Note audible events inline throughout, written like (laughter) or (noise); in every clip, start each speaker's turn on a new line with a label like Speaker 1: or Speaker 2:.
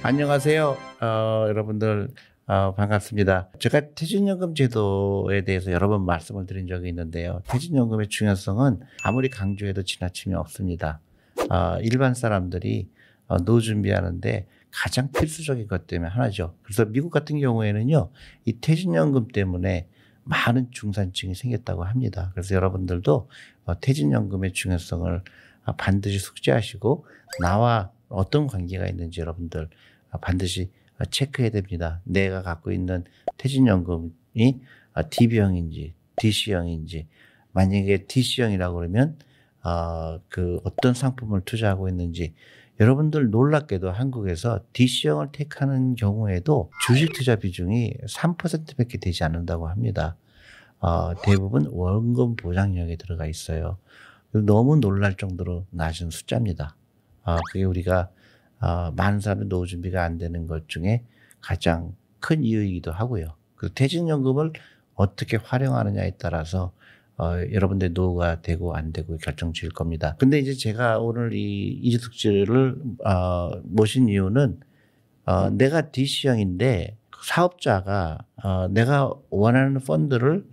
Speaker 1: 안녕하세요. 어, 여러분들 어, 반갑습니다. 제가 퇴직연금 제도에 대해서 여러 번 말씀을 드린 적이 있는데요. 퇴직연금의 중요성은 아무리 강조해도 지나침이 없습니다. 어, 일반 사람들이 어, 노후 준비하는데 가장 필수적인 것 때문에 하나죠. 그래서 미국 같은 경우에는요, 이 퇴직연금 때문에 많은 중산층이 생겼다고 합니다. 그래서 여러분들도 어, 퇴직연금의 중요성을 반드시 숙지하시고 나와 어떤 관계가 있는지 여러분들 반드시 체크해야 됩니다. 내가 갖고 있는 퇴직연금이 DB형인지 DC형인지 만약에 DC형이라고 그러면 어, 그 어떤 상품을 투자하고 있는지 여러분들 놀랍게도 한국에서 DC형을 택하는 경우에도 주식 투자 비중이 3%밖에 되지 않는다고 합니다. 어, 대부분 원금 보장력에 들어가 있어요. 너무 놀랄 정도로 낮은 숫자입니다. 어, 그게 우리가 어, 많은 사람이 노후 준비가 안 되는 것 중에 가장 큰 이유이기도 하고요. 그 퇴직연금을 어떻게 활용하느냐에 따라서 어, 여러분들 노후가 되고 안 되고 결정 지을 겁니다. 근데 이제 제가 오늘 이 이주숙 씨를 어, 모신 이유는 어, 내가 DC형인데 사업자가 어, 내가 원하는 펀드를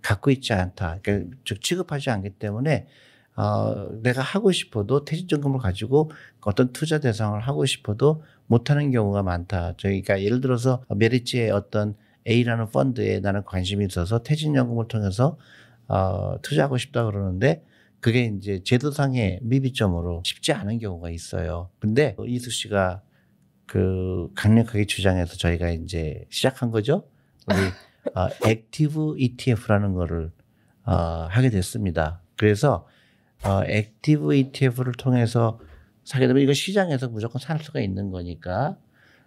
Speaker 1: 갖고 있지 않다. 그러니까 즉 취급하지 않기 때문에 어, 내가 하고 싶어도 퇴직연금을 가지고 어떤 투자 대상을 하고 싶어도 못하는 경우가 많다. 저희가 예를 들어서 메리츠의 어떤 A라는 펀드에 나는 관심이 있어서 퇴직연금을 통해서 어, 투자하고 싶다 그러는데 그게 이제 제도상의 미비점으로 쉽지 않은 경우가 있어요. 근데 이수 씨가 그 강력하게 주장해서 저희가 이제 시작한 거죠. 우리 어, (laughs) active ETF라는 거를 어, 하게 됐습니다. 그래서 어, active ETF를 통해서 사게 되면 이거 시장에서 무조건 살 수가 있는 거니까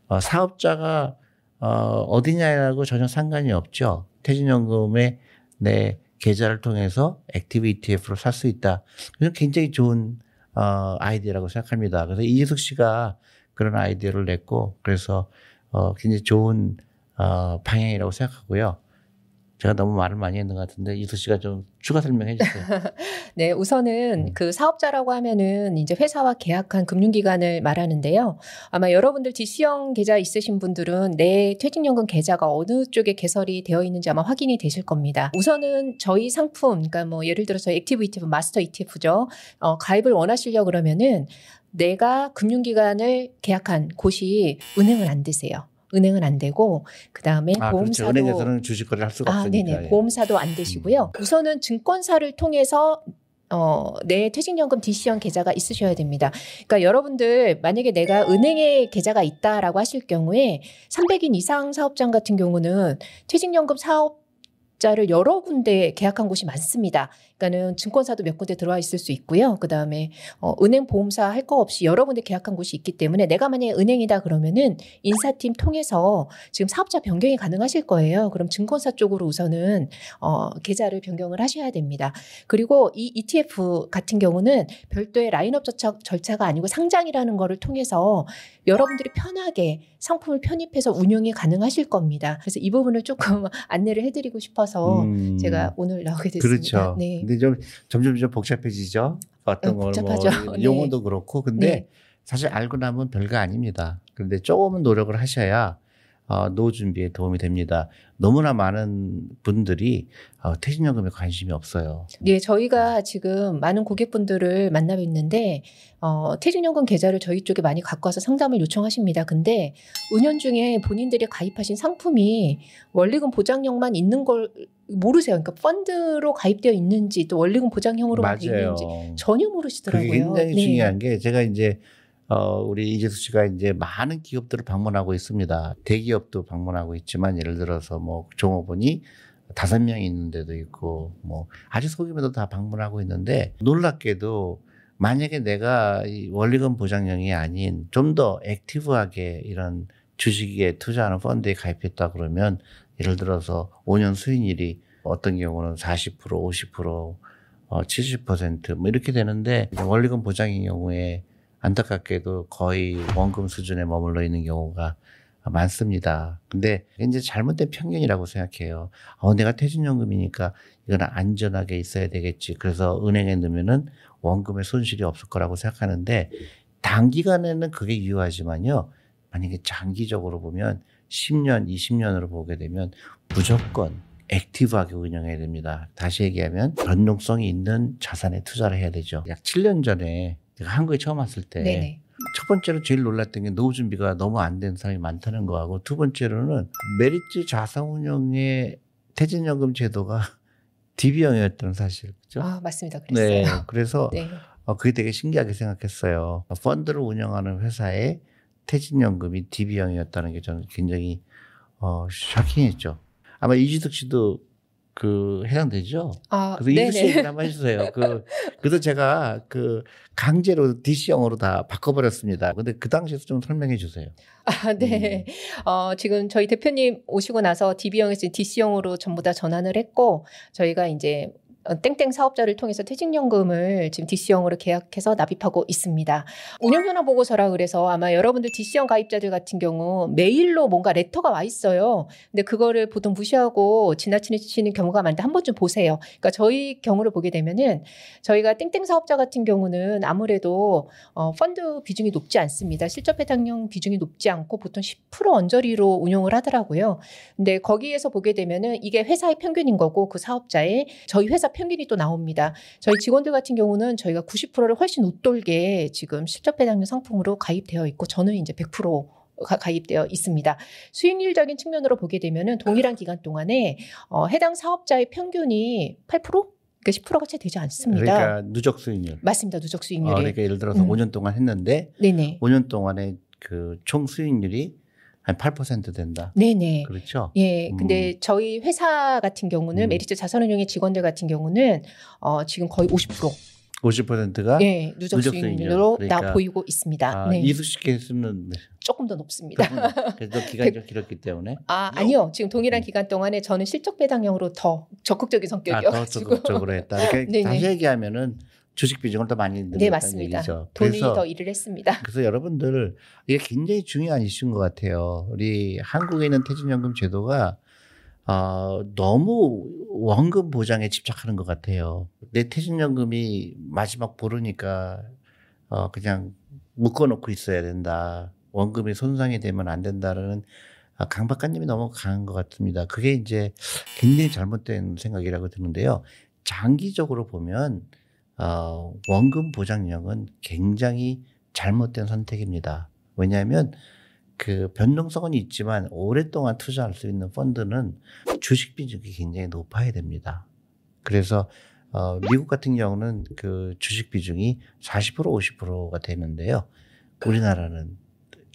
Speaker 1: 어, 사업자가 어, 어디냐라고 전혀 상관이 없죠. 퇴직연금의 내 계좌를 통해서 active ETF로 살 수 있다. 그래서 굉장히 좋은 어, 아이디어라고 생각합니다. 그래서 이지숙 씨가 그런 아이디어를 냈고 그래서 어, 굉장히 좋은 어, 방향이라고 생각하고요. 제가 너무 말을 많이 했는 것 같은데 지숙 씨가 좀 추가 설명해 주세요. (laughs)
Speaker 2: 네, 우선은 음. 그 사업자라고 하면은 이제 회사와 계약한 금융기관을 말하는데요. 아마 여러분들 DC형 계좌 있으신 분들은 내 퇴직연금 계좌가 어느 쪽에 개설이 되어 있는지 아마 확인이 되실 겁니다. 우선은 저희 상품, 그러니까 뭐 예를 들어서 active ETF, master ETF죠. 어, 가입을 원하시려 그러면은 내가 금융기관을 계약한 곳이 은행을 안 되세요. 은행은 안 되고 그다음에 아, 그렇죠. 보험사도
Speaker 1: 그렇죠. 은행에서는 주식 거래를 할 수가 아, 없으니까. 네네.
Speaker 2: 예. 보험사도 안 되시고요. 음. 우선은 증권사를 통해서 어, 내 퇴직연금 DC형 계좌가 있으셔야 됩니다. 그러니까 여러분들 만약에 내가 은행에 계좌가 있다라고 하실 경우에 300인 이상 사업장 같은 경우는 퇴직연금 사업 자를 여러 군데 계약한 곳이 많습니다. 그러니까는 증권사도 몇 군데 들어와 있을 수 있고요. 그 다음에 어, 은행 보험사 할 거 없이 여러 군데 계약한 곳이 있기 때문에 내가 만약에 은행이다 그러면은 인사팀 통해서 지금 사업자 변경이 가능하실 거예요. 그럼 증권사 쪽으로 우선은 어, 계좌를 변경을 하셔야 됩니다. 그리고 이 ETF 같은 경우는 별도의 라인업 절차, 절차가 아니고 상장이라는 거를 통해서 여러분들이 편하게 상품을 편입해서 운영이 가능하실 겁니다. 그래서 이 부분을 조금 (laughs) 안내를 해드리고 싶어서 음, 제가 오늘 나오게 됐습니다.
Speaker 1: 그렇죠. 네. 근데 좀 점점 좀 복잡해지죠. 어떤 어, 걸뭐 용어도 네. 그렇고 근데 네. 사실 알고 나면 별거 아닙니다. 그런데 조금은 노력을 하셔야 어, 노후 준비에 도움이 됩니다. 너무나 많은 분들이 어, 퇴직연금에 관심이 없어요.
Speaker 2: 네, 저희가 지금 많은 고객분들을 만나고 있는데 어, 퇴직연금 계좌를 저희 쪽에 많이 갖고 와서 상담을 요청하십니다. 근데 은연 중에 본인들이 가입하신 상품이 원리금 보장형만 있는 걸 모르세요. 그러니까 펀드로 가입되어 있는지 또 원리금 보장형으로만 되어 있는지 전혀 모르시더라고요.
Speaker 1: 그게 굉장히 네. 중요한 게 제가 이제 어, 우리 이재수 씨가 이제 많은 기업들을 방문하고 있습니다. 대기업도 방문하고 있지만 예를 들어서 뭐 종업원이 다섯 명 있는 데도 있고 뭐 아주 소규모도 다 방문하고 있는데 놀랍게도 만약에 내가 이 원리금 보장형이 아닌 좀 더 액티브하게 이런 주식에 투자하는 펀드에 가입했다 그러면 예를 들어서 5년 수익률이 어떤 경우는 40% 50% 어, 70%뭐 이렇게 되는데 원리금 보장인 경우에 안타깝게도 거의 원금 수준에 머물러 있는 경우가 많습니다. 근데 이제 잘못된 편견이라고 생각해요. 어, 내가 퇴직연금이니까 이건 안전하게 있어야 되겠지. 그래서 은행에 넣으면은 원금에 손실이 없을 거라고 생각하는데 단기간에는 그게 유효하지만요. 만약에 장기적으로 보면 10년, 20년으로 보게 되면 무조건 액티브하게 운영해야 됩니다. 다시 얘기하면 변동성이 있는 자산에 투자를 해야 되죠. 약 7년 전에 제가 한국에 처음 왔을 때
Speaker 2: 네네.
Speaker 1: 첫 번째로 제일 놀랐던 게 노후 준비가 너무 안 된 사람이 많다는 거하고 두 번째로는 메리츠 자산운용의 퇴직연금 제도가 (laughs) DB형이었다는 사실 그죠?
Speaker 2: 아 맞습니다.
Speaker 1: 네,
Speaker 2: 그랬어요.
Speaker 1: 그래서
Speaker 2: 네.
Speaker 1: 어, 그게 되게 신기하게 생각했어요. 펀드를 운영하는 회사의 퇴직연금이 DB형이었다는 게 저는 굉장히 어, 쇼킹했죠. 아마 이지득 씨도 그 해당되죠?
Speaker 2: 아
Speaker 1: 그래서 씨. 얘기를 한번 해주세요. 그, 그래서 제가 그 강제로 DC형으로 다 바꿔버렸습니다. 근데 그 당시에서 좀 설명해 주세요.
Speaker 2: 아, 네.
Speaker 1: 음.
Speaker 2: 어, 지금 저희 대표님 오시고 나서 DB형에서 DC형으로 전부 다 전환을 했고, 저희가 이제 어, 땡땡 사업자를 통해서 퇴직연금을 지금 DC형으로 계약해서 납입하고 있습니다. 운영변화 보고서라 그래서 아마 여러분들 DC형 가입자들 같은 경우 메일로 뭔가 레터가 와 있어요. 근데 그거를 보통 무시하고 지나치는 경우가 많은데 한 번쯤 보세요. 그러니까 저희 경우를 보게 되면은 저희가 땡땡 사업자 같은 경우는 아무래도 어, 펀드 비중이 높지 않습니다. 실적 배당형 비중이 높지 않고 보통 10% 언저리로 운용을 하더라고요. 근데 거기에서 보게 되면은 이게 회사의 평균인 거고 그 사업자의 저희 회사 평균이 또 나옵니다. 저희 직원들 같은 경우는 저희가 90%를 훨씬 웃돌게 지금 실적 배당형 상품으로 가입되어 있고 저는 이제 100% 가- 가입되어 있습니다. 수익률적인 측면으로 보게 되면은 동일한 기간 동안에 어, 해당 사업자의 평균이 8%? 그러니까 10%가 채 되지 않습니다.
Speaker 1: 그러니까 누적 수익률.
Speaker 2: 맞습니다. 누적 수익률이.
Speaker 1: 어, 그러니까 예를 들어서
Speaker 2: 음.
Speaker 1: 5년 동안 했는데
Speaker 2: 네네.
Speaker 1: 5년 동안에 그 총 수익률이 한 8% 된다.
Speaker 2: 네네.
Speaker 1: 그렇죠?
Speaker 2: 예,
Speaker 1: 음.
Speaker 2: 근데 저희 회사 같은 경우는
Speaker 1: 음.
Speaker 2: 메리츠 자산운용의 직원들 같은 경우는 어, 지금 거의 50%
Speaker 1: 50%가
Speaker 2: 예, 누적
Speaker 1: 누적
Speaker 2: 수익률로
Speaker 1: 수익률.
Speaker 2: 나
Speaker 1: 그러니까,
Speaker 2: 보이고 있습니다.
Speaker 1: 아,
Speaker 2: 네,
Speaker 1: 이수식 케이스는 네.
Speaker 2: 조금 더 높습니다.
Speaker 1: 그래도 (laughs) 기간이 좀 길었기 때문에
Speaker 2: 아, 아니요. 지금 동일한 기간 동안에 저는 실적 배당형으로 더 적극적인
Speaker 1: 아, 더. 적극적으로 했다. (laughs) 그러니까. 다시 얘기하면은 주식 비중을 더 많이
Speaker 2: 네,
Speaker 1: 늘렸다는
Speaker 2: 맞습니다.
Speaker 1: 얘기죠.
Speaker 2: 돈이
Speaker 1: 그래서
Speaker 2: 더 일을 했습니다. (laughs)
Speaker 1: 그래서 여러분들 이게 굉장히 중요한 이슈인 것 같아요. 우리 한국에 있는 퇴직연금 제도가 어, 너무 원금 보장에 집착하는 것 같아요. 내 퇴직연금이 마지막 보르니까 어, 그냥 묶어놓고 있어야 된다. 원금이 손상이 되면 안 된다는 아, 강박관념이 너무 강한 것 같습니다. 그게 이제 굉장히 잘못된 생각이라고 드는데요. 장기적으로 보면 어, 원금 보장령은 굉장히 잘못된 선택입니다. 왜냐하면 그 변동성은 있지만 오랫동안 투자할 수 있는 펀드는 주식 비중이 굉장히 높아야 됩니다. 그래서 어, 미국 같은 경우는 그 주식 비중이 40% 50%가 되는데요. 우리나라는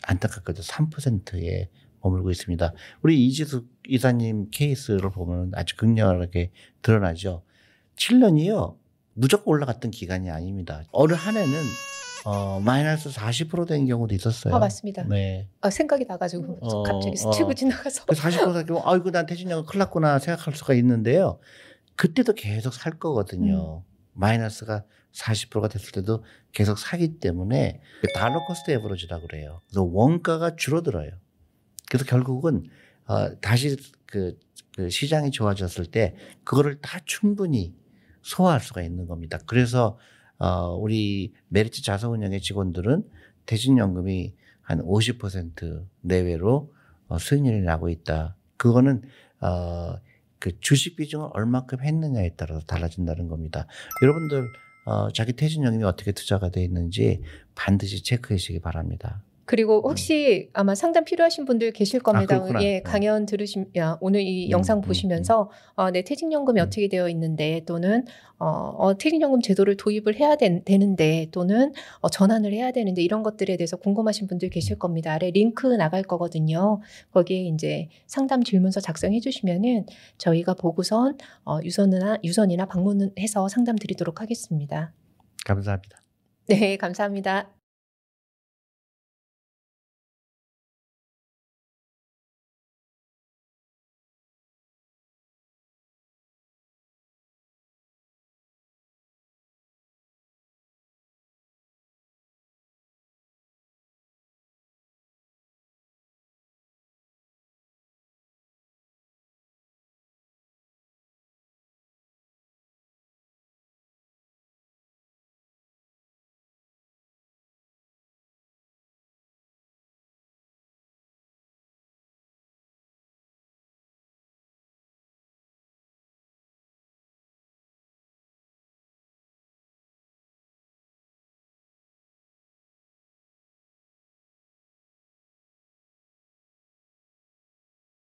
Speaker 1: 안타깝게도 3%에 머물고 있습니다. 우리 이지숙 이사님 케이스를 보면 아주 극렬하게 드러나죠. 7년이요. 무조건 올라갔던 기간이 아닙니다. 어느 한 해는 어, 마이너스 40%된 경우도 있었어요.
Speaker 2: 아, 맞습니다.
Speaker 1: 네.
Speaker 2: 아, 생각이 나가지고
Speaker 1: 어,
Speaker 2: 갑자기
Speaker 1: 어.
Speaker 2: 스치고 지나가서.
Speaker 1: 그40% 생기면 아이고 난 퇴직연금 큰일 났구나 생각할 수가 있는데요. 그때도 계속 살 거거든요. 마이너스가 40%가 됐을 때도 계속 사기 때문에 그 dollar cost average라고 그래요. 그래서 원가가 줄어들어요. 그래서 결국은 어, 다시 그, 그 시장이 좋아졌을 때 그거를 다 충분히 소화할 수가 있는 겁니다. 그래서 어, 우리 메리츠 자산운용의 직원들은 퇴직연금이 한 50% 내외로 어, 수익률이 나고 있다. 그거는 어, 그 주식 비중을 얼마큼 했느냐에 따라서 달라진다는 겁니다. 여러분들 어, 자기 퇴직연금이 어떻게 투자가 되어 있는지 반드시 체크해 주시기 바랍니다.
Speaker 2: 그리고 혹시 아마 상담 필요하신 분들 계실 겁니다.
Speaker 1: 음. 그렇구나.
Speaker 2: 예,
Speaker 1: 네.
Speaker 2: 강연 들으시, 야, 오늘 이
Speaker 1: 음,
Speaker 2: 영상
Speaker 1: 음,
Speaker 2: 보시면서 어, 내 퇴직연금이
Speaker 1: 음.
Speaker 2: 어떻게 되어 있는데 또는 어, 어, 퇴직연금 제도를 도입을 해야 된- 되는데 또는 어, 전환을 해야 되는데 이런 것들에 대해서 궁금하신 분들 계실 겁니다. 아래 링크 나갈 거거든요. 거기에 이제 상담 질문서 작성해 주시면은 저희가 보고선 어, 유선이나 유선이나 방문해서 상담 드리도록 하겠습니다.
Speaker 1: 감사합니다.
Speaker 2: 네, 감사합니다.